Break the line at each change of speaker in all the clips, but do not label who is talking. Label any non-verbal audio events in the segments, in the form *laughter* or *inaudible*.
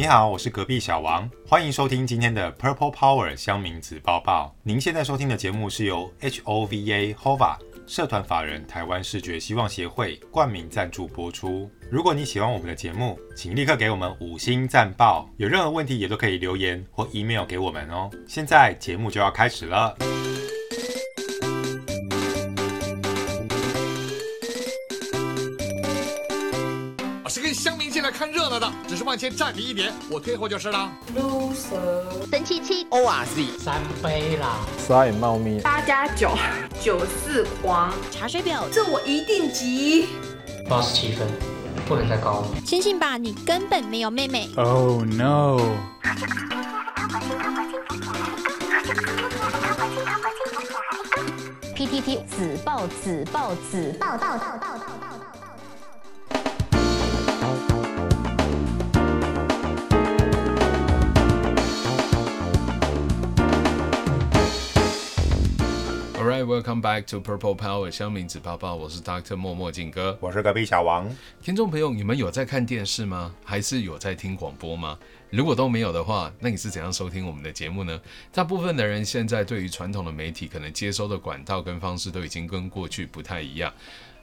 你好，我是隔壁小王，欢迎收听今天的 Purple Power 香名子报报。您现在收听的节目是由 HOVA HOVA 社团法人台湾视觉希望协会冠名赞助播出。如果你喜欢我们的节目，请立刻给我们五星赞报。有任何问题也都可以留言或 email 给我们哦。现在节目就要开始了。
的，只是往前站你一点，我退后就是了。
loser，
神七七
ORZ
三杯啦，
帅猫咪，
八加九，九四狂，
查水表，
这我一定急。
八十七分，不能再高了。
相信吧，你根本没有妹妹。
Oh
no！PTT 子报子报子报报报报报报。
Welcome back to Purple Power 香名子泡泡，我是 Doctor 默默静哥。
我是隔壁小王。
听众朋友，你们有在看电视吗？还是有在听广播吗？如果都没有的话，那你是怎样收听我们的节目呢？大部分的人现在对于传统的媒体，可能接收的管道跟方式都已经跟过去不太一样。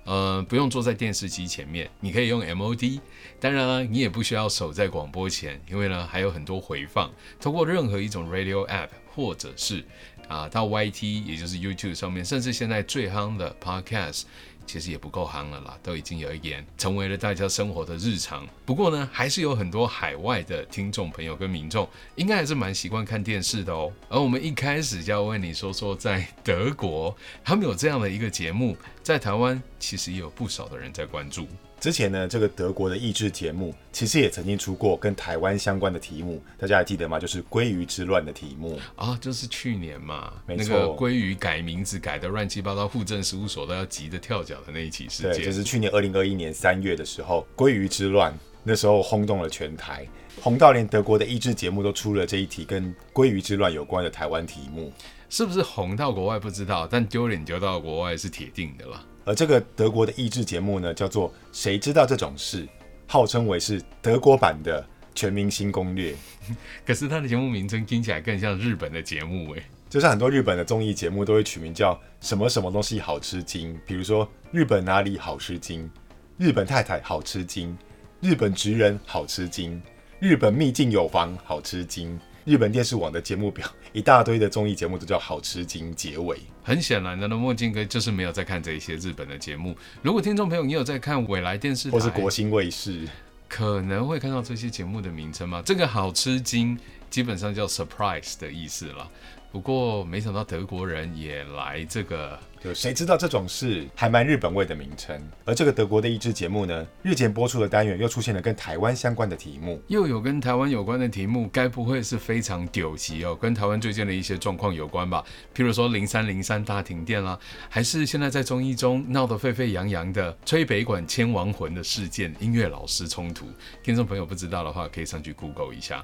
呃，不用坐在电视机前面，你可以用 MOD。当然了，你也不需要守在广播前，因为呢还有很多回放，通过任何一种 radio app 或者是啊到 YT，也就是 YouTube 上面，甚至现在最夯的 Podcast。其实也不够行了啦，都已经有一点成为了大家生活的日常。不过呢，还是有很多海外的听众朋友跟民众，应该还是蛮习惯看电视的哦。而我们一开始就要问你说说，在德国他们有这样的一个节目，在台湾其实也有不少的人在关注。
之前呢，这个德国的益智节目其实也曾经出过跟台湾相关的题目，大家还记得吗？就是鲑鱼之乱的题目。
啊，就是去年嘛，那
没错
个鲑鱼改名字改的乱七八糟，户政事务所都要急着跳脚的那一起事
对，
件。
就是去年二零二一年三月的时候，鲑鱼之乱，那时候轰动了全台，红到连德国的益智节目都出了这一题跟鲑鱼之乱有关的台湾题目。
是不是红到国外不知道，但丢脸丢到国外是铁定的啦。
而这个德国的益智节目呢，叫做《谁知道这种事》，号称为是德国版的《全明星攻略》。*laughs*
可是它的节目名称听起来更像日本的节目诶。
就是很多日本的综艺节目都会取名叫什么什么东西好吃惊，比如说日本哪里好吃惊，日本太太好吃惊，日本职人好吃惊，日本秘境有房好吃惊，日本电视网的节目表一大堆的综艺节目都叫好吃惊结尾。
很显然的呢，墨镜哥就是没有在看这一些日本的节目。如果听众朋友你有在看未来电视台，
或是国新卫视，
可能会看到这些节目的名称吗？这个好吃惊基本上叫 surprise 的意思了。不过没想到德国人也来这个
就谁知道这种事，还蛮日本味的名称。而这个德国的益智节目呢，日前播出的单元又出现了跟台湾相关的题目。
又有跟台湾有关的题目，该不会是非常丢级哦？跟台湾最近的一些状况有关吧？譬如说零三零三大停电啦，还是现在在综艺中闹得沸沸扬扬的吹北管千亡魂的事件，音乐老师冲突。听众朋友不知道的话，可以上去 Google 一下。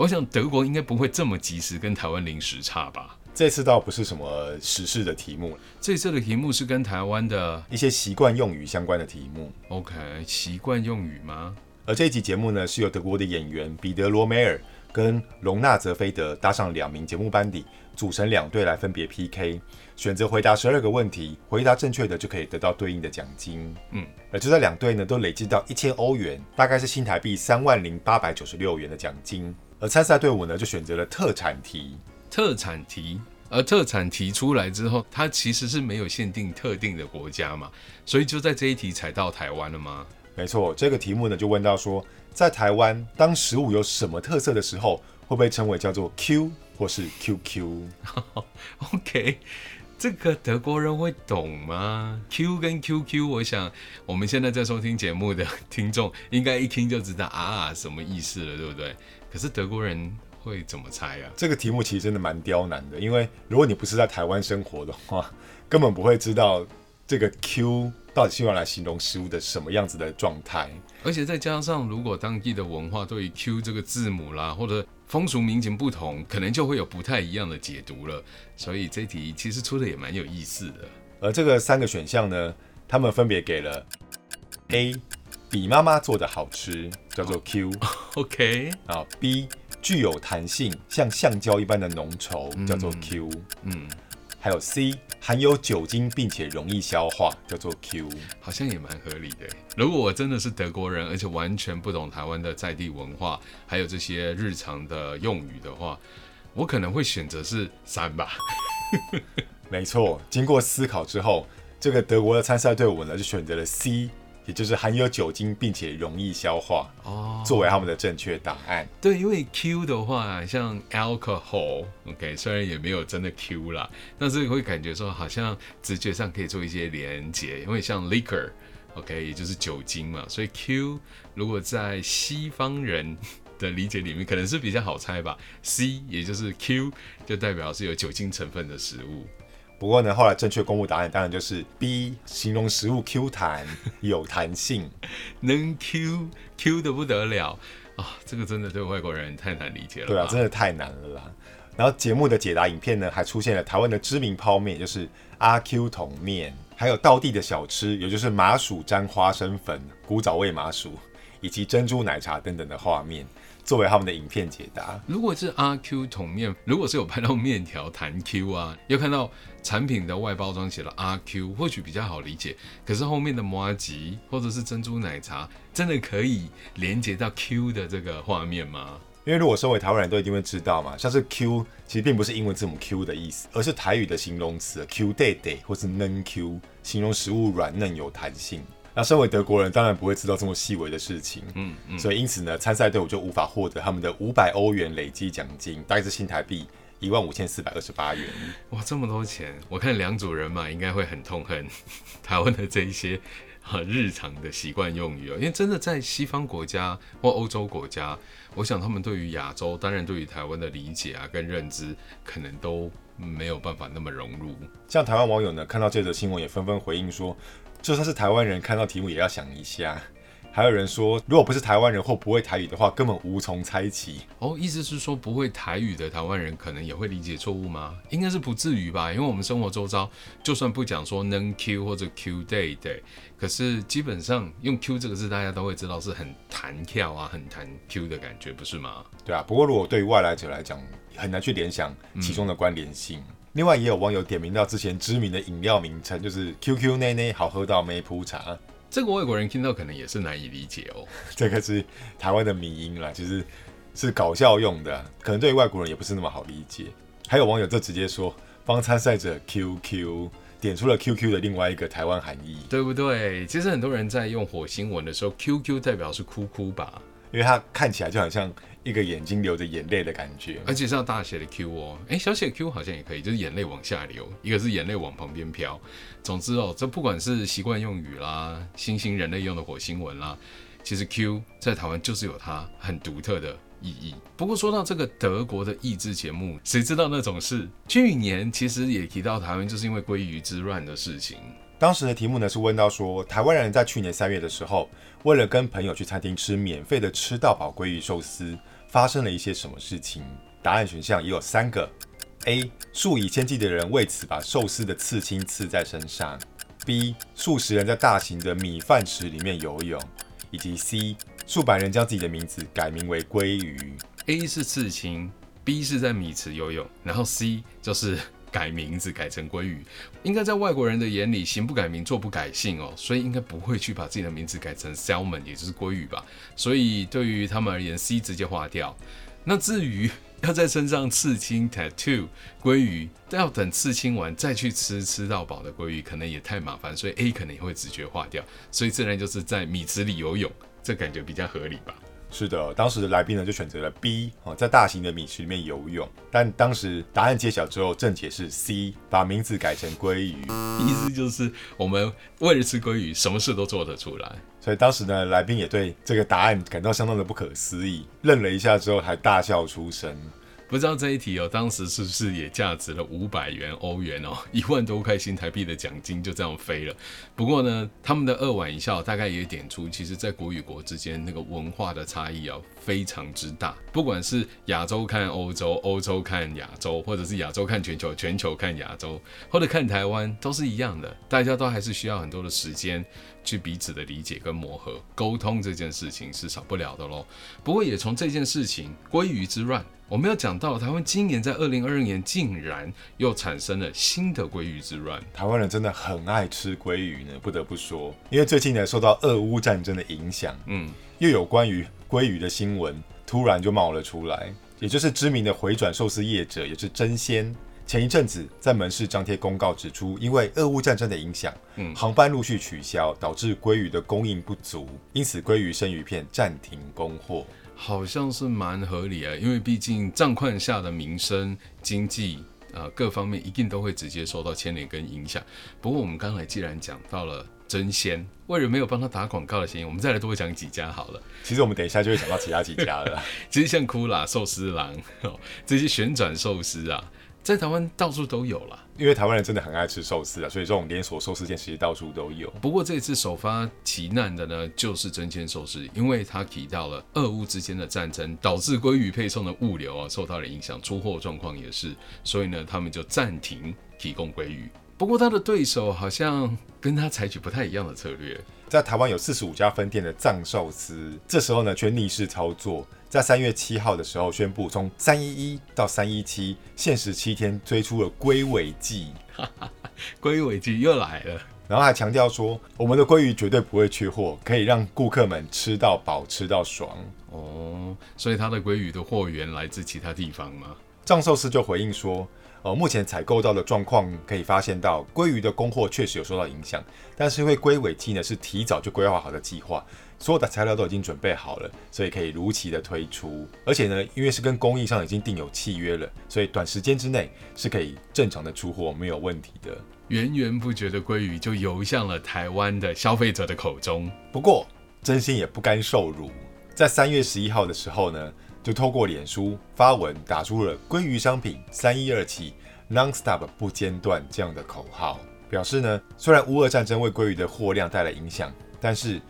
我想德国应该不会这么及时跟台湾零时差吧？
这次倒不是什么时事的题目，
这次的题目是跟台湾的
一些习惯用语相关的题目。
OK 习惯用语吗？
而这一集节目呢，是由德国的演员彼得罗梅尔跟隆纳泽菲德搭上两名节目班底，组成两队来分别 PK，选择回答十二个问题，回答正确的就可以得到对应的奖金。
嗯，
而就在两队呢都累积到一千欧元，大概是新台币三万零八百九十六元的奖金。而参赛队伍呢就选择了特产题，
特产题，而特产题出来之后，它其实是没有限定特定的国家嘛，所以就在这一题才到台湾了吗？
没错，这个题目呢就问到说，在台湾当食物有什么特色的时候，会被称为叫做 Q 或是 QQ？*laughs*
这个德国人会懂吗？Q 跟 QQ，我想我们现在在收听节目的听众应该一听就知道啊什么意思了，对不对？可是德国人会怎么猜啊？
这个题目其实真的蛮刁难的，因为如果你不是在台湾生活的话，根本不会知道这个 Q 到底是用来形容食物的什么样子的状态。
而且再加上，如果当地的文化对于 Q 这个字母啦，或者风俗民情不同，可能就会有不太一样的解读了。所以这题其实出的也蛮有意思的。
而这个三个选项呢，他们分别给了 A 比妈妈做的好吃，叫做 Q。*laughs*
OK，
啊，B 具有弹性，像橡胶一般的浓稠，叫做 Q。
嗯，
还有 C 含有酒精并且容易消化，叫做 Q。
好像也蛮合理的。如果我真的是德国人，而且完全不懂台湾的在地文化，还有这些日常的用语的话，我可能会选择是三吧。*laughs*
没错，经过思考之后，这个德国的参赛队伍呢就选择了 C，也就是含有酒精并且容易消化，
哦
作为他们的正确答案。
对，因为 Q 的话，像 alcohol，OK，、虽然也没有真的 Q 啦，但是会感觉说好像直觉上可以做一些连接，因为像 liquor，OK，、也就是酒精嘛，所以 Q 如果在西方人的理解里面，可能是比较好猜吧。C 也就是 Q，就代表是有酒精成分的食物。
不过呢，后来正确公布答案当然就是 B，形容食物 Q 弹 *laughs* 有弹性。
能 Q Q 的不得了啊！这个真的对外国人太难理解了吧。
对啊，真的太难了啦。然后节目的解答影片呢，还出现了台湾的知名泡面，就是阿 Q 桶面，还有道地的小吃，也就是麻薯沾花生粉、古早味麻薯，以及珍珠奶茶等等的画面，作为他们的影片解答。
如果是阿 Q 桶面，如果是有拍到面条弹 Q 啊，又看到产品的外包装写了阿 Q，或许比较好理解。可是后面的摩吉或者是珍珠奶茶，真的可以连接到 Q 的这个画面吗？
因为如果身为台湾人都一定会知道嘛，像是 Q 其实并不是英文字母 Q 的意思，而是台语的形容词 Q day day 或是嫩 Q，形容食物软嫩有弹性。那身为德国人，当然不会知道这么细微的事情，
嗯嗯，
所以因此呢，参赛队伍就无法获得他们的五百欧元累积奖金，大概是新台币一万五千四百二十八元。
哇，这么多钱，我看两组人嘛应该会很痛恨台湾的这一些很日常的习惯用语哦，因为真的在西方国家或欧洲国家，我想他们对于亚洲，当然对于台湾的理解啊跟认知，可能都没有办法那么融入。
像台湾网友呢，看到这则新闻也纷纷回应说，就算是台湾人看到题目也要想一下。还有人说，如果不是台湾人或不会台语的话，根本无从猜起。
哦，意思是说不会台语的台湾人可能也会理解错误吗？应该是不至于吧，因为我们生活周遭就算不讲说能 Q 或者 Q day day，可是基本上用 Q 这个字，大家都会知道是很弹跳啊，很弹 Q 的感觉，不是吗？
对啊，不过如果对于外来者来讲，很难去联想其中的关联性。另外，也有网友点名到之前知名的饮料名称，就是 QQ 内内好喝到没铺茶，
这个外国人听到可能也是难以理解哦。*laughs*
这个是台湾的民音啦，其实是搞笑用的，可能对于外国人也不是那么好理解。还有网友就直接说，帮参赛者 QQ 点出了 QQ 的另外一个台湾含义，
对不对？其实很多人在用火星文的时候，QQ 代表是哭哭吧，
因为它看起来就好像一个眼睛流着眼泪的感觉。
而且是要大写的 Q 哦。哎，小写 Q 好像也可以，就是眼泪往下流，一个是眼泪往旁边飘。总之哦，这不管是习惯用语啦，新兴人类用的火星文啦，其实 Q 在台湾就是有它很独特的意义。不过说到这个德国的益智节目，谁知道那种事？去年其实也提到台湾就是因为鲑鱼之乱的事情。
当时的题目呢是问到说，台湾人在去年三月的时候，为了跟朋友去餐厅吃免费的吃到饱鲑鱼寿司，发生了一些什么事情？答案选项也有三个：A. 数以千计的人为此把寿司的刺青刺在身上；B. 数十人在大型的米饭池里面游泳；以及 C. 数百人将自己的名字改名为鲑鱼。
A 是刺青，B 是在米池游泳，然后 C 就是改名字改成鲑鱼。应该在外国人的眼里，行不改名，坐不改姓哦，所以应该不会去把自己的名字改成 salmon，也就是鲑鱼吧。所以对于他们而言，C 直接划掉。那至于要在身上刺青 tattoo 鲑鱼，要等刺青完再去吃吃到饱的鲑鱼，可能也太麻烦，所以 A 可能也会直觉划掉。所以自然就是在米池里游泳，这感觉比较合理吧。
是的，当时的来宾呢就选择了 B 哦，在大型的米池里面游泳。但当时答案揭晓之后，正解是 C，把名字改成鲑鱼。
意思就是我们为了吃鲑鱼，什么事都做得出来。
所以当时呢，来宾也对这个答案感到相当的不可思议，愣了一下之后还大笑出声。
不知道这一题哦，当时是不是也价值了五百元欧元哦，*laughs* 一万多块新台币的奖金就这样飞了。不过呢，他们的二晚一笑大概也点出，其实在国与国之间那个文化的差异啊非常之大。不管是亚洲看欧洲，欧洲看亚洲，或者是亚洲看全球，全球看亚洲，或者看台湾，都是一样的。大家都还是需要很多的时间去彼此的理解跟磨合，沟通这件事情是少不了的喽。不过也从这件事情鲑鱼之乱。我们要讲到台湾今年在二零二二年竟然又产生了新的鲑鱼之乱。
台湾人真的很爱吃鲑鱼呢，不得不说，因为最近呢受到俄乌战争的影响，
嗯，
又有关于鲑鱼的新闻突然就冒了出来，也就是知名的回转寿司业者，也是真鲜，前一阵子在门市张贴公告指出，因为俄乌战争的影响，
嗯
航班陆续取消，导致鲑鱼的供应不足，因此鲑鱼生鱼片暂停供货。
好像是蛮合理啊，因为毕竟战况下的民生、经济呃各方面一定都会直接受到牵连跟影响。不过我们刚才既然讲到了真仙，为了没有帮他打广告的嫌疑，我们再来多讲几家好了。
其实我们等一下就会讲到其他几家了啦。*laughs*
其实像库拉寿司郎哦，这些旋转寿司啊，在台湾到处都有啦。
因为台湾人真的很爱吃寿司啊，所以这种连锁寿司店其实到处都有。
不过这次首发奇难的呢，就是真鲜寿司，因为它提到了俄乌之间的战争，导致鲑鱼配送的物流啊受到了影响，出货状况也是，所以呢，他们就暂停提供鲑鱼。不过他的对手好像跟他采取不太一样的策略，
在台湾有四十五家分店的藏寿司，这时候呢却逆势操作，在三月七号的时候宣布，从三一一到三一七限时七天推出了龟尾季，*laughs*
龟尾季又来了。
然后还强调说，我们的鲑鱼绝对不会缺货，可以让顾客们吃到饱、吃到爽。
哦，所以它的鲑鱼的货源来自其他地方吗？
藏寿司就回应说，呃，目前采购到的状况可以发现到，鲑鱼的供货确实有受到影响，但是因为龟尾季呢是提早就规划好的计划，所有的材料都已经准备好了，所以可以如期的推出。而且呢，因为是跟供应商已经订有契约了，所以短时间之内是可以正常的出货，没有问题的。
源源不绝的鲑鱼就游向了台湾的消费者的口中。
不过，真心也不甘受辱，在三月十一号的时候呢，就透过脸书发文打出了“鲑鱼商品三一二起，non-stop 不间断”这样的口号，表示呢，虽然乌俄战争为鲑鱼的货量带来影响，但是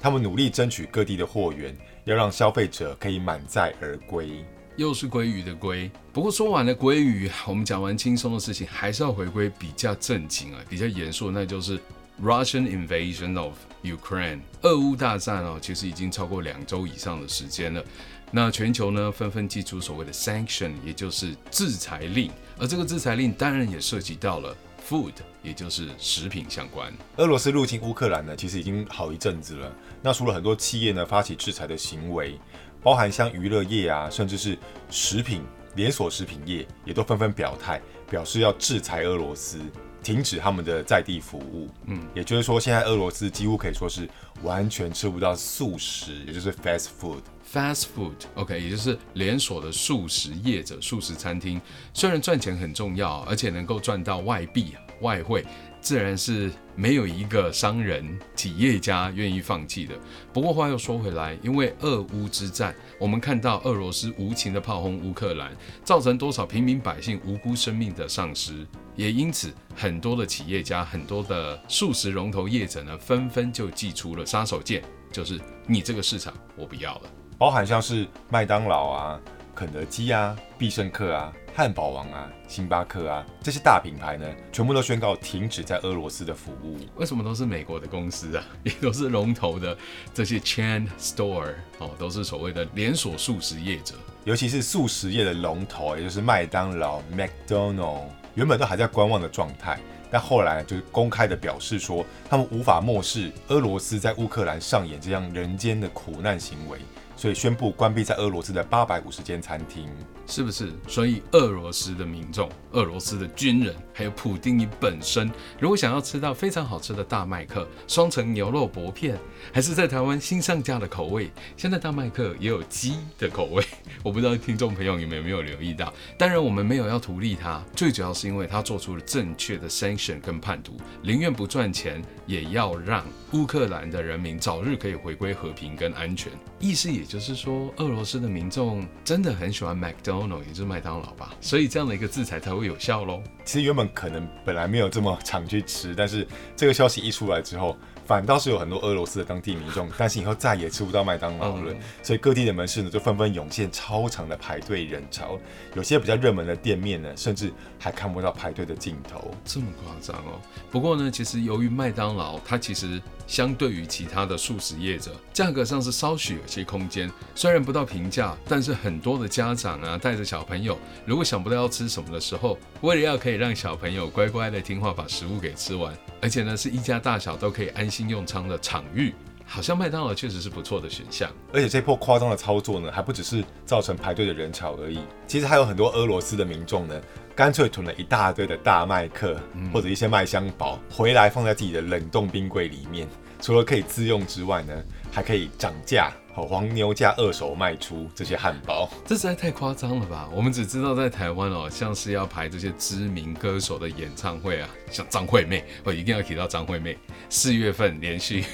他们努力争取各地的货源，要让消费者可以满载而归。
又是鲑鱼的鲑，不过说完了鲑鱼，我们讲完轻松的事情，还是要回归比较正经啊，比较严肃，那就是 Russian invasion of Ukraine，俄乌大战哦，其实已经超过两周以上的时间了。那全球呢纷纷祭出所谓的 sanction，也就是制裁令，而这个制裁令当然也涉及到了 food，也就是食品相关。
俄罗斯入侵乌克兰呢，其实已经好一阵子了。那除了很多企业呢发起制裁的行为，包含像娱乐业啊，甚至是食品连锁食品业，也都纷纷表态，表示要制裁俄罗斯，停止他们的在地服务。
嗯，
也就是说，现在俄罗斯几乎可以说是完全吃不到素食，也就是 fast food。
Fast food，OK，、也就是连锁的素食业者、素食餐厅，虽然赚钱很重要，而且能够赚到外币、外汇，自然是没有一个商人、企业家愿意放弃的。不过话又说回来，因为俄乌之战，我们看到俄罗斯无情的炮轰乌克兰，造成多少平民百姓无辜生命的丧失，也因此很多的企业家、很多的素食龙头业者呢，纷纷就祭出了杀手锏，就是你这个市场我不要了。
包含像是麦当劳啊、肯德基啊、必胜客啊、汉堡王啊、星巴克啊这些大品牌呢，全部都宣告停止在俄罗斯的服务。
为什么都是美国的公司啊？*laughs* 也都是龙头的这些 chain store 哦，都是所谓的连锁素食业者。
尤其是素食业的龙头，也就是麦当劳 （McDonald），原本都还在观望的状态，但后来就是公开的表示说，他们无法漠视俄罗斯在乌克兰上演这样人间的苦难行为，所以宣布关闭在俄罗斯的八百五十间餐厅。
是不是？所以俄罗斯的民众、俄罗斯的军人，还有普丁尼本身，如果想要吃到非常好吃的大麦克双层牛肉薄片，还是在台湾新上架的口味，现在大麦克也有鸡的口味。*laughs* 我不知道听众朋友你们有没有留意到？当然，我们没有要图利他，最主要是因为他做出了正确的 sanction 跟判读，宁愿不赚钱，也要让乌克兰的人民早日可以回归和平跟安全。意思也就是说，俄罗斯的民众真的很喜欢 McDonald，也就是麦当劳吧，所以这样的一个制裁才会有效喽。
其实原本可能本来没有这么常去吃，但是这个消息一出来之后，反倒是有很多俄罗斯的当地民众担心以后再也吃不到麦当劳了，
嗯
所以各地的门市呢就纷纷涌现超长的排队人潮，有些比较热门的店面呢，甚至还看不到排队的尽头。
这么夸张哦。不过呢，其实由于麦当劳它其实相对于其他的素食业者，价格上是稍许有些空间，虽然不到平价，但是很多的家长啊带着小朋友，如果想不到要吃什么的时候，为了要可以让小朋友乖乖的听话把食物给吃完，而且呢是一家大小都可以安心用餐的场域。好像麦当劳确实是不错的选项。
而且这波夸张的操作呢，还不只是造成排队的人潮而已，其实还有很多俄罗斯的民众呢，干脆囤了一大堆的大麦克、或者一些麦香堡回来放在自己的冷冻冰柜里面，除了可以自用之外呢，还可以涨价，哦，黄牛价二手卖出这些汉堡。
这实在太夸张了吧！我们只知道在台湾哦，像是要排这些知名歌手的演唱会啊，像张惠妹，我一定要提到张惠妹，四月份连续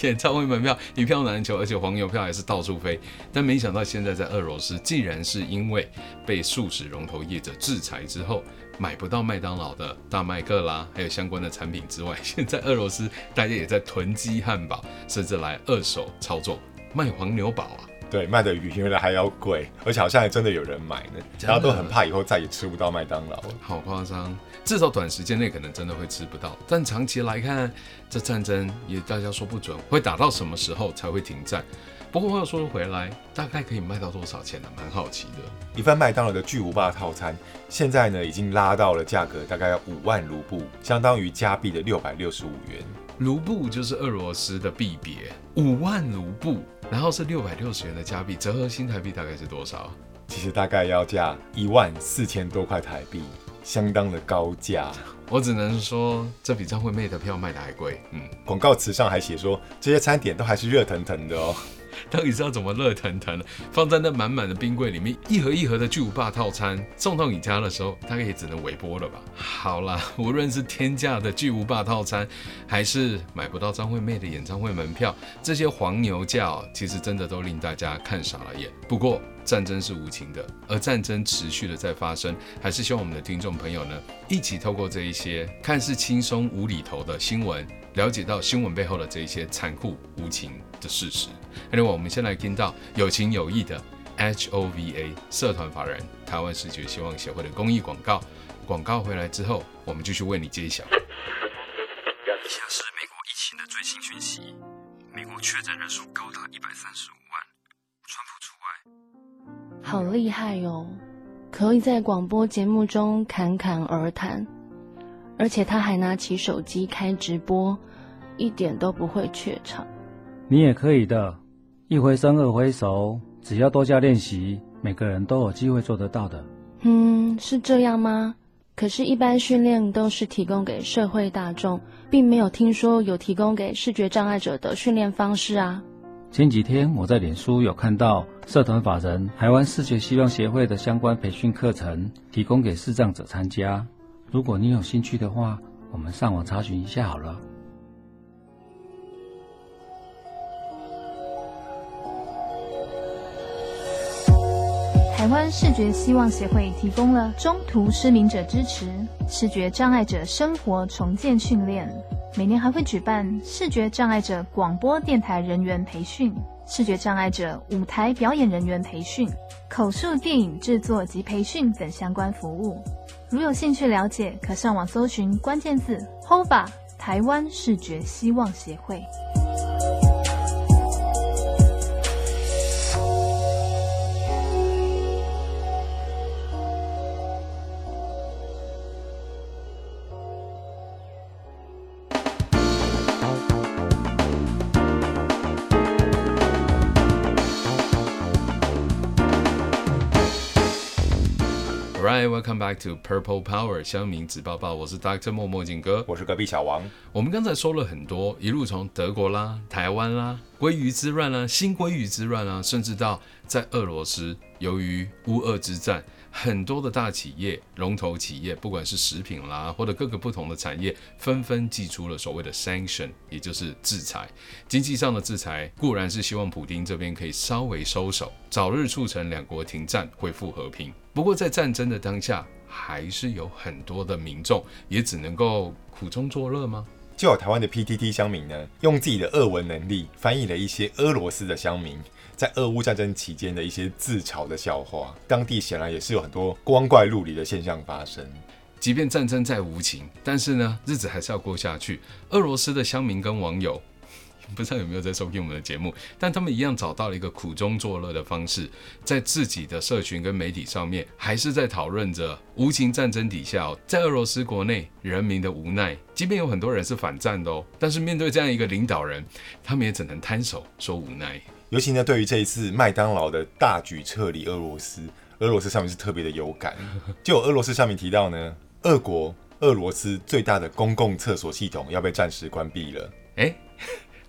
演唱会门票一票难求，而且黄牛票还是到处飞。但没想到现在在俄罗斯，竟然是因为被素食龙头业者制裁之后，买不到麦当劳的大麦克啦，还有相关的产品之外，现在俄罗斯大家也在囤积汉堡，甚至来二手操作卖黄牛堡啊。
对，卖的比原来还要贵，而且好像还真的有人买呢，大家都很怕以后再也吃不到麦当劳。
好夸张，至少短时间内可能真的会吃不到，但长期来看，这战争也大家说不准会打到什么时候才会停战。不过话又说回来，大概可以卖到多少钱呢？蛮好奇的。
一份麦当劳的巨无霸套餐，现在呢已经拉到了价格大概要五万卢布，相当于加币的六百六十五元。
卢布就是俄罗斯的币别，五万卢布，然后是六百六十元的加币，折合新台币大概是多少？
其实大概要价一万四千多块台币，相当的高价。
我只能说，这比张惠妹的票卖的还贵。嗯，
广告词上还写说，这些餐点都还是热腾腾的哦。
到底是要怎么热腾腾的放在那满满的冰柜里面，一盒一盒的巨无霸套餐送到你家的时候，大概也只能微波了吧？好啦，无论是天价的巨无霸套餐，还是买不到张惠妹的演唱会门票，这些黄牛价哦，其实真的都令大家看傻了眼。不过战争是无情的，而战争持续的在发生，还是希望我们的听众朋友呢，一起透过这一些看似轻松无厘头的新闻，了解到新闻背后的这一些残酷无情的事实。另外，我们先来听到有情有义的 HOVA 社团法人台湾视觉希望协会的公益广告。广告回来之后，我们继续为你揭晓。
以下是美国疫情的最新讯息：美国确诊人数高达一百三十五万，川普除外。
好厉害哦！可以在广播节目中侃侃而谈，而且他还拿起手机开直播，一点都不会怯场。
你也可以的，一回生二回熟，只要多加练习，每个人都有机会做得到的。
嗯，是这样吗？可是，一般训练都是提供给社会大众，并没有听说有提供给视觉障碍者的训练方式啊。
前几天我在脸书有看到社团法人台湾视觉希望协会的相关培训课程，提供给视障者参加。如果你有兴趣的话，我们上网查询一下好了。
台湾视觉希望协会提供了中途失明者支持、视觉障碍者生活重建训练，每年还会举办视觉障碍者广播电台人员培训、视觉障碍者舞台表演人员培训、口述电影制作及培训等相关服务。如有兴趣了解，可上网搜寻关键字 “HOBA 台湾视觉希望协会”。
Alright, welcome back to Purple Power 香民纸包包，我是 Dr. 默默景哥。
我是隔壁小王，
我们刚才说了很多，一路从德国啦、台湾啦、鲑鱼之乱啦、新鲑鱼之乱啦，甚至到在俄罗斯，由于乌俄之战，很多的大企业、龙头企业，不管是食品啦，或者各个不同的产业，纷纷寄出了所谓的 sanction，也就是制裁。经济上的制裁固然是希望普丁这边可以稍微收手，早日促成两国停战，恢复和平。不过在战争的当下，还是有很多的民众也只能够苦中作乐吗？
就有台湾的 PTT 乡民呢，用自己的俄文能力翻译了一些俄罗斯的乡民在俄乌战争期间的一些自嘲的笑话。当地显然也是有很多光怪陆离的现象发生。
即便战争再无情，但是呢，日子还是要过下去。俄罗斯的乡民跟网友。*laughs* 不知道有没有在收听我们的节目，但他们一样找到了一个苦中作乐的方式，在自己的社群跟媒体上面，还是在讨论着无情战争底下，在俄罗斯国内人民的无奈。即便有很多人是反战的哦，但是面对这样一个领导人，他们也只能摊手说无奈。
尤其呢，对于这一次麦当劳的大举撤离俄罗斯，俄罗斯上面是特别的有感。就有俄罗斯上面提到呢，俄国俄罗斯最大的公共厕所系统要被暂时关闭了。
哎。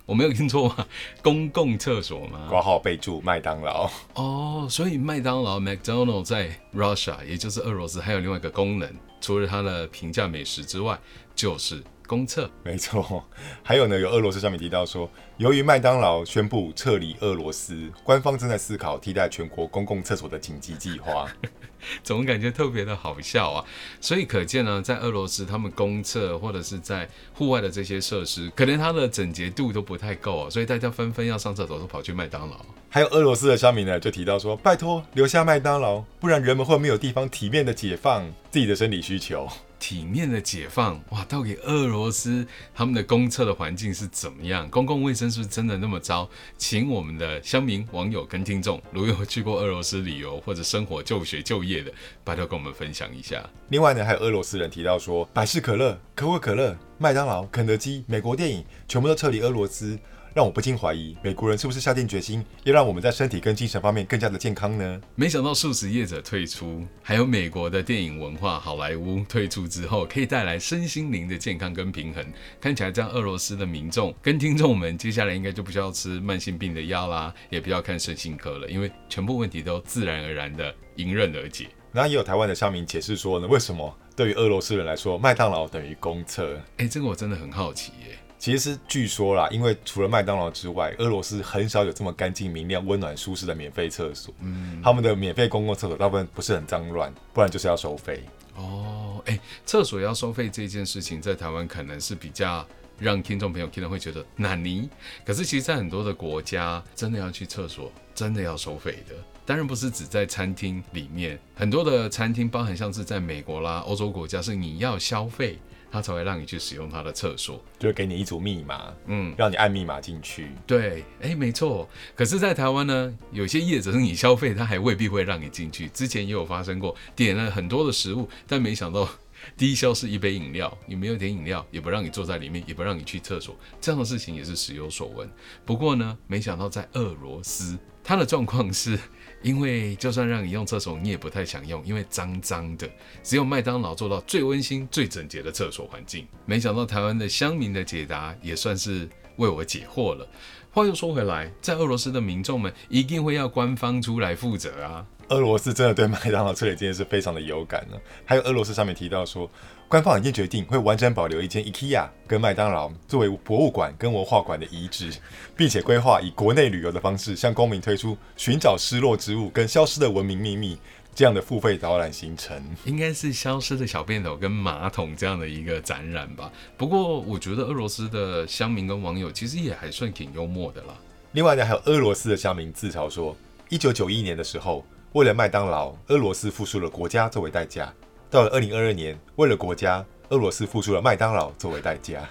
我没有听错吗？*laughs* 公共厕所吗？
挂号备注麦当劳
哦，所以麦当劳 （McDonald） 在 Russia，也就是俄罗斯，还有另外一个功能，除了它的平价美食之外，就是。公厕
没错，*laughs* 还有呢，有俄罗斯上面提到说，由于麦当劳宣布撤离俄罗斯，官方正在思考替代全国公共厕所的紧急计划，*laughs*
总感觉特别的好笑啊。所以可见呢，在俄罗斯，他们公厕或者是在户外的这些设施，可能它的整洁度都不太够啊，所以大家纷纷要上厕所都跑去麦当劳。
还有俄罗斯的乡民呢，就提到说，拜托留下麦当劳，不然人们会没有地方体面的解放自己的生理需求。
体面的解放哇！到底俄罗斯他们的公厕的环境是怎么样？公共卫生是不是真的那么糟？请我们的乡民、网友跟听众，如有去过俄罗斯旅游或者生活、就学、就业的，拜托跟我们分享一下。
另外呢，还有俄罗斯人提到说，百事可乐、可口可乐、麦当劳、肯德基、美国电影，全部都撤离俄罗斯。让我不禁怀疑，美国人是不是下定决心要让我们在身体跟精神方面更加的健康呢？
没想到素食业者退出，还有美国的电影文化好莱坞退出之后，可以带来身心灵的健康跟平衡。看起来这样，俄罗斯的民众跟听众们接下来应该就不需要吃慢性病的药啦，也不要看身心科了，因为全部问题都自然而然的迎刃而解。
然后也有台湾的乡民解释说呢，为什么对于俄罗斯人来说，麦当劳等于公厕？
哎，这个我真的很好奇耶。
其实是据说啦，因为除了麦当劳之外，俄罗斯很少有这么干净、明亮、温暖、舒适的免费厕所。嗯，他们的免费公共厕所大部分不是很脏乱，不然就是要收费。
哦，哎，厕所要收费这件事情，在台湾可能是比较让听众朋友听了会觉得难尼。可是其实，在很多的国家，真的要去厕所，真的要收费的。当然不是只在餐厅里面，很多的餐厅，包含像是在美国啦、欧洲国家，是你要消费。他才会让你去使用他的厕所，
就给你一组密码，嗯，让你按密码进去。
对，哎，没错。可是，在台湾呢，有些业者是你消费，他还未必会让你进去。之前也有发生过，点了很多的食物，但没想到低消是一杯饮料，你没有点饮料，也不让你坐在里面，也不让你去厕所，这样的事情也是时有所闻。不过呢，没想到在俄罗斯，它的状况是。因为就算让你用厕所，你也不太想用，因为脏脏的。只有麦当劳做到最温馨、最整洁的厕所环境。没想到台湾的乡民的解答也算是为我解惑了。话又说回来，在俄罗斯的民众们一定会要官方出来负责啊。
俄罗斯真的对麦当劳这里这件事非常的有感呢。还有俄罗斯上面提到说。官方已经决定会完整保留一间 IKEA 跟麦当劳作为博物馆跟文化馆的遗址，并且规划以国内旅游的方式向公民推出寻找失落之物跟消失的文明秘密这样的付费导览行程。
应该是消失的小便斗跟马桶这样的一个展览吧。不过我觉得俄罗斯的乡民跟网友其实也还算挺幽默的啦。
另外呢，还有俄罗斯的乡民自嘲说，一九九一年的时候，为了麦当劳，俄罗斯付出了国家作为代价。到了二零二二年，为了国家，俄罗斯付出了麦当劳作为代价。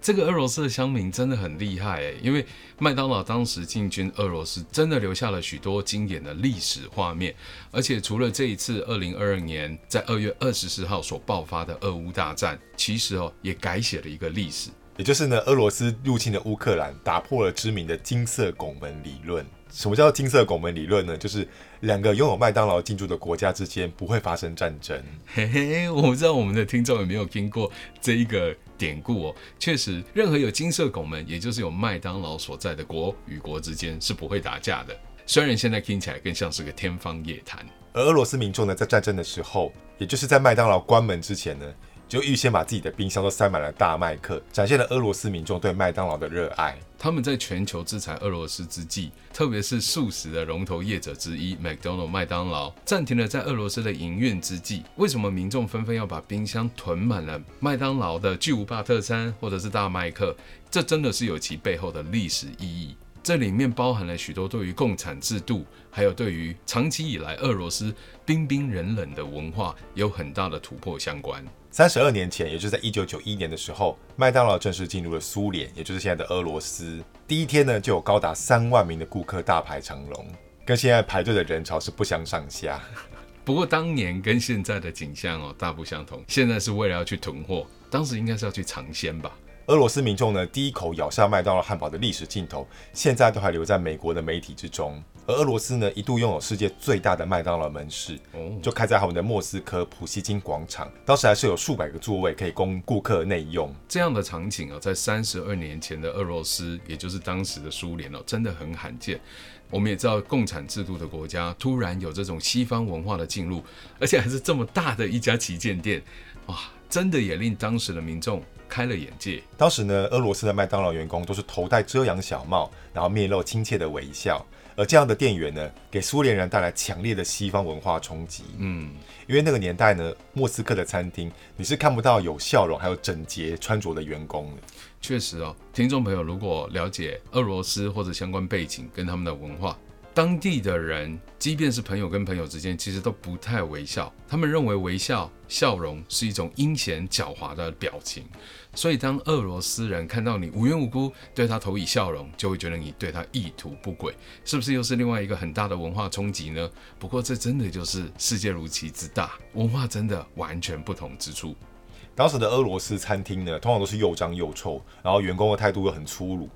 这个俄罗斯的乡民真的很厉害诶，因为麦当劳当时进军俄罗斯，真的留下了许多经典的历史画面。而且除了这一次二零二二年在二月二十四号所爆发的俄乌大战，其实哦也改写了一个历史，
也就是呢，俄罗斯入侵的乌克兰，打破了知名的金色拱门理论。什么叫金色拱门理论呢？就是两个拥有麦当劳进驻的国家之间不会发生战争。
嘿嘿，我不知道我们的听众有没有听过这一个典故哦。确实，任何有金色拱门，也就是有麦当劳所在的国与国之间是不会打架的。虽然现在听起来更像是个天方夜谭。
而俄罗斯民众呢，在战争的时候，也就是在麦当劳关门之前呢，就预先把自己的冰箱都塞满了大麦克，展现了俄罗斯民众对麦当劳的热爱。
他们在全球制裁俄罗斯之际，特别是素食的龙头业者之一 McDonald 麦当劳暂停了在俄罗斯的营运之际，为什么民众纷纷要把冰箱囤满了麦当劳的巨无霸特餐或者是大麦克？这真的是有其背后的历史意义。这里面包含了许多对于共产制度，还有对于长期以来俄罗斯冰冰冷冷的文化有很大的突破相关。
三十二年前，也就是在一九九一年的时候，麦当劳正式进入了苏联，也就是现在的俄罗斯。第一天呢，就有高达三万名的顾客大排长龙，跟现在排队的人潮是不相上下。
不过当年跟现在的景象哦大不相同，现在是为了要去囤货，当时应该是要去尝鲜吧。
俄罗斯民众呢，第一口咬下麦当劳汉堡的历史镜头，现在都还留在美国的媒体之中。而俄罗斯呢，一度拥有世界最大的麦当劳门市，就开在他们的莫斯科普希金广场。当时还是有数百个座位可以供顾客内用。
这样的场景哦，在三十二年前的俄罗斯，也就是当时的苏联哦，真的很罕见。我们也知道，共产制度的国家突然有这种西方文化的进入，而且还是这么大的一家旗舰店，哇，真的也令当时的民众。开了眼界。
当时呢，俄罗斯的麦当劳员工都是头戴遮阳小帽，然后面露亲切的微笑。而这样的店员呢，给苏联人带来强烈的西方文化冲击。嗯，因为那个年代呢，莫斯科的餐厅你是看不到有笑容还有整洁穿着的员工的。
确实哦，听众朋友如果了解俄罗斯或者相关背景跟他们的文化。当地的人，即便是朋友跟朋友之间，其实都不太微笑。他们认为微笑、笑容是一种阴险狡猾的表情。所以，当俄罗斯人看到你无缘无故对他投以笑容，就会觉得你对他意图不轨，是不是又是另外一个很大的文化冲击呢？不过，这真的就是世界如其之大，文化真的完全不同之处。
当时的俄罗斯餐厅呢，通常都是又脏又臭，然后员工的态度又很粗鲁。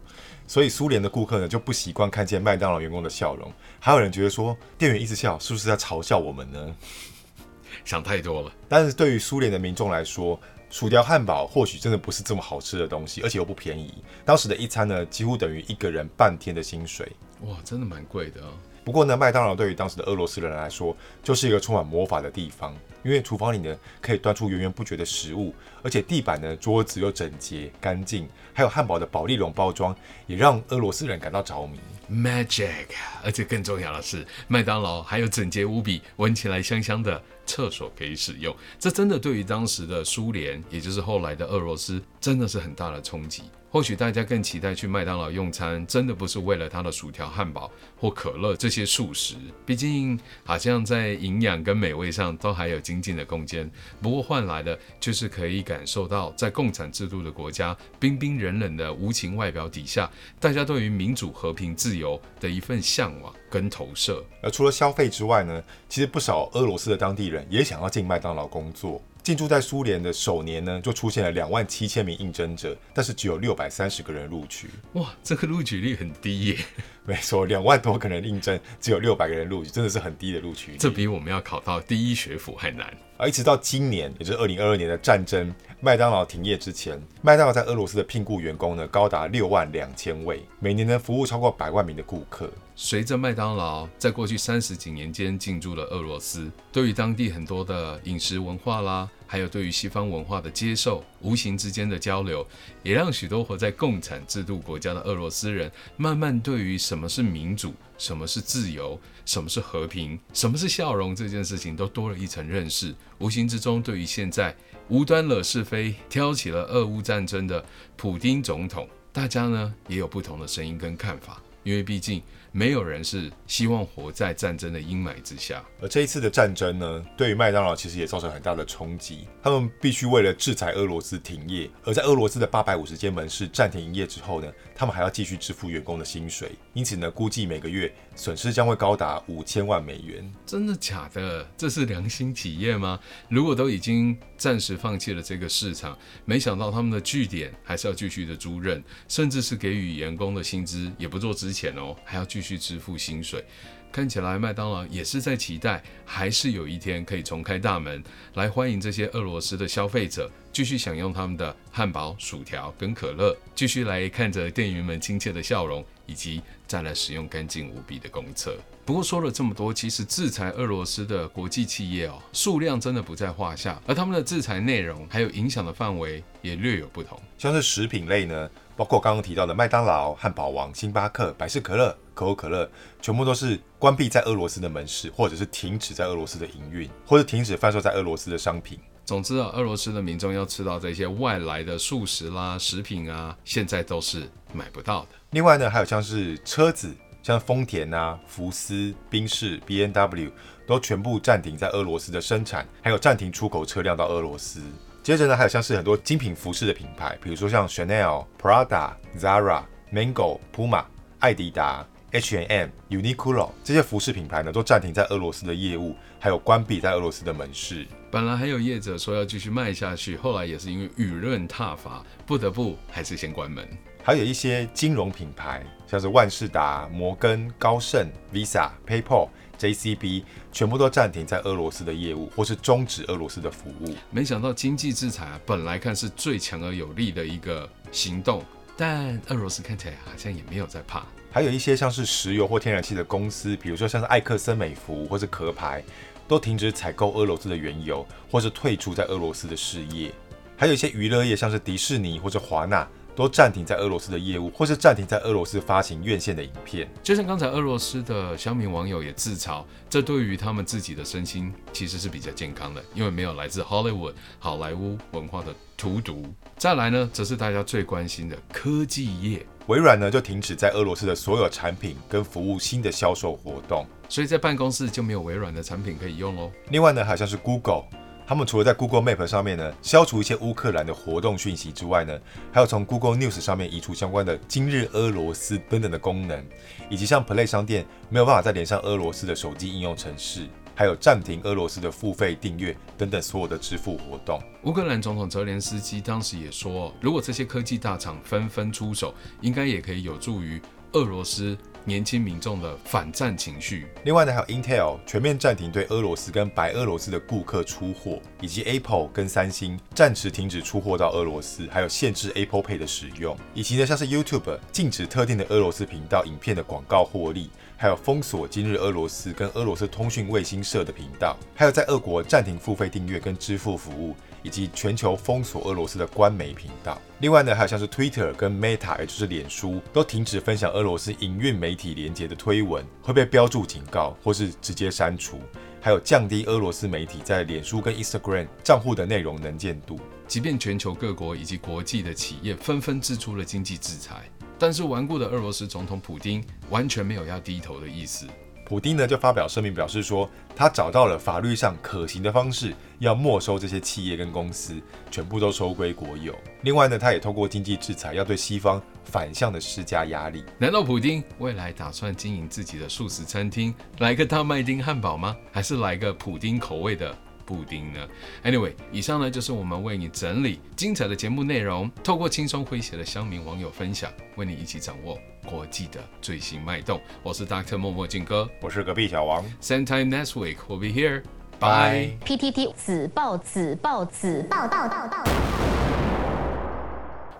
所以苏联的顾客呢就不习惯看见麦当劳员工的笑容，还有人觉得说店员一直笑是不是在嘲笑我们呢？*laughs*
想太多了。
但是对于苏联的民众来说，薯条汉堡或许真的不是这么好吃的东西，而且又不便宜。当时的一餐呢几乎等于一个人半天的薪水。
哇，真的蛮贵的啊。
不过呢，麦当劳对于当时的俄罗斯人来说就是一个充满魔法的地方。因为厨房里呢可以端出源源不绝的食物，而且地板呢、桌子又整洁干净，还有汉堡的保利龙包装，也让俄罗斯人感到着迷。
Magic，而且更重要的是，麦当劳还有整洁无比、闻起来香香的厕所可以使用。这真的对于当时的苏联，也就是后来的俄罗斯，真的是很大的冲击。或许大家更期待去麦当劳用餐，真的不是为了它的薯条、汉堡或可乐这些素食，毕竟好像在营养跟美味上都还有精进的空间。不过换来的就是可以感受到，在共产制度的国家，冰冰冷冷的无情外表底下，大家对于民主、和平、自由的一份向往跟投射。
而除了消费之外呢，其实不少俄罗斯的当地人也想要进麦当劳工作。进驻在苏联的首年呢，就出现了两万七千名应征者，但是只有六百三十个人录取。
哇，这个录取率很低耶！*laughs*
没错，两万多个人应征，只有六百个人录取，真的是很低的录取率。
这比我们要考到第一学府还难。
而一直到今年，也就是二零二二年的战争，麦当劳停业之前，麦当劳在俄罗斯的聘雇员工呢，高达六万两千位，每年呢服务超过百万名的顾客。
随着麦当劳在过去三十几年间进驻了俄罗斯，对于当地很多的饮食文化啦，还有对于西方文化的接受，无形之间的交流，也让许多活在共产制度国家的俄罗斯人，慢慢对于什么是民主、什么是自由、什么是和平、什么是笑容这件事情，都多了一层认识。无形之中，对于现在无端惹是非、挑起了俄乌战争的普丁总统，大家呢也有不同的声音跟看法，因为毕竟。没有人是希望活在战争的阴霾之下，
而这一次的战争呢，对于麦当劳其实也造成很大的冲击。他们必须为了制裁俄罗斯停业，而在俄罗斯的八百五十间门市暂停营业之后呢，他们还要继续支付员工的薪水，因此呢，估计每个月损失将会高达五千万美元。
真的假的？这是良心企业吗？如果都已经暂时放弃了这个市场，没想到他们的据点还是要继续的租赁，甚至是给予员工的薪资也不做之前哦，还要继续支付薪水，看起来麦当劳也是在期待，还是有一天可以重开大门，来欢迎这些俄罗斯的消费者，继续享用他们的汉堡、薯条跟可乐，继续来看着店员们亲切的笑容。以及再来使用干净无比的公厕。不过说了这么多，其实制裁俄罗斯的国际企业哦，数量真的不在话下，而他们的制裁内容还有影响的范围也略有不同。
像是食品类呢，包括刚刚提到的麦当劳、汉堡王、星巴克、百事可乐、可口可乐，全部都是关闭在俄罗斯的门市，或者是停止在俄罗斯的营运，或者停止贩售在俄罗斯的商品。
总之啊，俄罗斯的民众要吃到这些外来的素食啦、食品啊，现在都是买不到的。
另外呢，还有像是车子，像丰田啊、福斯、宾士、B N W 都全部暂停在俄罗斯的生产，还有暂停出口车辆到俄罗斯。接着呢，还有像是很多精品服饰的品牌，比如说像 Chanel、Prada、Zara、Mango、Puma、艾迪达、H&M、Uniqlo 这些服饰品牌呢，都暂停在俄罗斯的业务，还有关闭在俄罗斯的门市。
本来还有业者说要继续卖下去，后来也是因为舆论挞伐，不得不还是先关门。
还有一些金融品牌，像是万事达、摩根、高盛、Visa、PayPal、JCB，全部都暂停在俄罗斯的业务，或是终止俄罗斯的服务。
没想到经济制裁啊，本来看是最强而有力的一个行动，但俄罗斯看起来好像也没有在怕。
还有一些像是石油或天然气的公司，比如说像是艾克森美孚或是壳牌，都停止采购俄罗斯的原油，或是退出在俄罗斯的事业。还有一些娱乐业，像是迪士尼或者华纳。都暂停在俄罗斯的业务，或是暂停在俄罗斯发行院线的影片。
就像刚才俄罗斯的乡民网友也自嘲，这对于他们自己的身心其实是比较健康的，因为没有来自 Hollywood 好莱坞文化的荼毒。再来呢，则是大家最关心的科技业，
微软呢就停止在俄罗斯的所有产品跟服务新的销售活动，
所以在办公室就没有微软的产品可以用喽。
另外呢，好像是 Google。他们除了在 Google Map 上面呢消除一些乌克兰的活动讯息之外呢，还有从 Google News 上面移除相关的今日俄罗斯等等的功能，以及像 Play 商店没有办法再连上俄罗斯的手机应用程式，还有暂停俄罗斯的付费订阅等等所有的支付活动。
乌克兰总统泽连斯基当时也说，如果这些科技大厂纷纷出手，应该也可以有助于俄罗斯。年轻民众的反战情绪。
另外呢，还有 Intel 全面暂停对俄罗斯跟白俄罗斯的顾客出货，以及 Apple 跟三星暂时停止出货到俄罗斯，还有限制 Apple Pay 的使用，以及呢像是 YouTube 禁止特定的俄罗斯频道影片的广告获利，还有封锁今日俄罗斯跟俄罗斯通讯卫星社的频道，还有在俄国暂停付费订阅跟支付服务。以及全球封锁俄罗斯的官媒频道。另外呢，还有像是 Twitter 跟 Meta，也就是脸书，都停止分享俄罗斯营运媒体连接的推文，会被标注警告或是直接删除。还有降低俄罗斯媒体在脸书跟 Instagram 账户的内容能见度。
即便全球各国以及国际的企业纷纷制出了经济制裁，但是顽固的俄罗斯总统普京完全没有要低头的意思。
普丁呢就发表声明，表示说他找到了法律上可行的方式，要没收这些企业跟公司，全部都收归国有。另外呢，他也透过经济制裁，要对西方反向的施加压力。
难道普丁未来打算经营自己的素食餐厅，来个大麦丁汉堡吗？还是来个普丁口味的？布丁呢？Anyway，以上呢就是我们为你整理精彩的节目内容，透过轻松诙谐的乡民网友分享，为你一起掌握国际的最新脉动。我是 Dr. 默默静哥，
我是隔壁小王。
Same time next week, we'll be here. Bye.
PTT 子报子报子报报报报。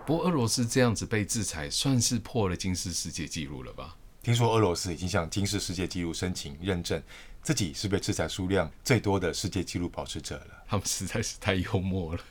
不过俄罗斯这样子被制裁，算是破了金氏世界纪录了吧？
听说俄罗斯已经向金氏世界纪录申请认证。自己是被制裁数量最多的世界纪录保持者了。
他们实在是太幽默了。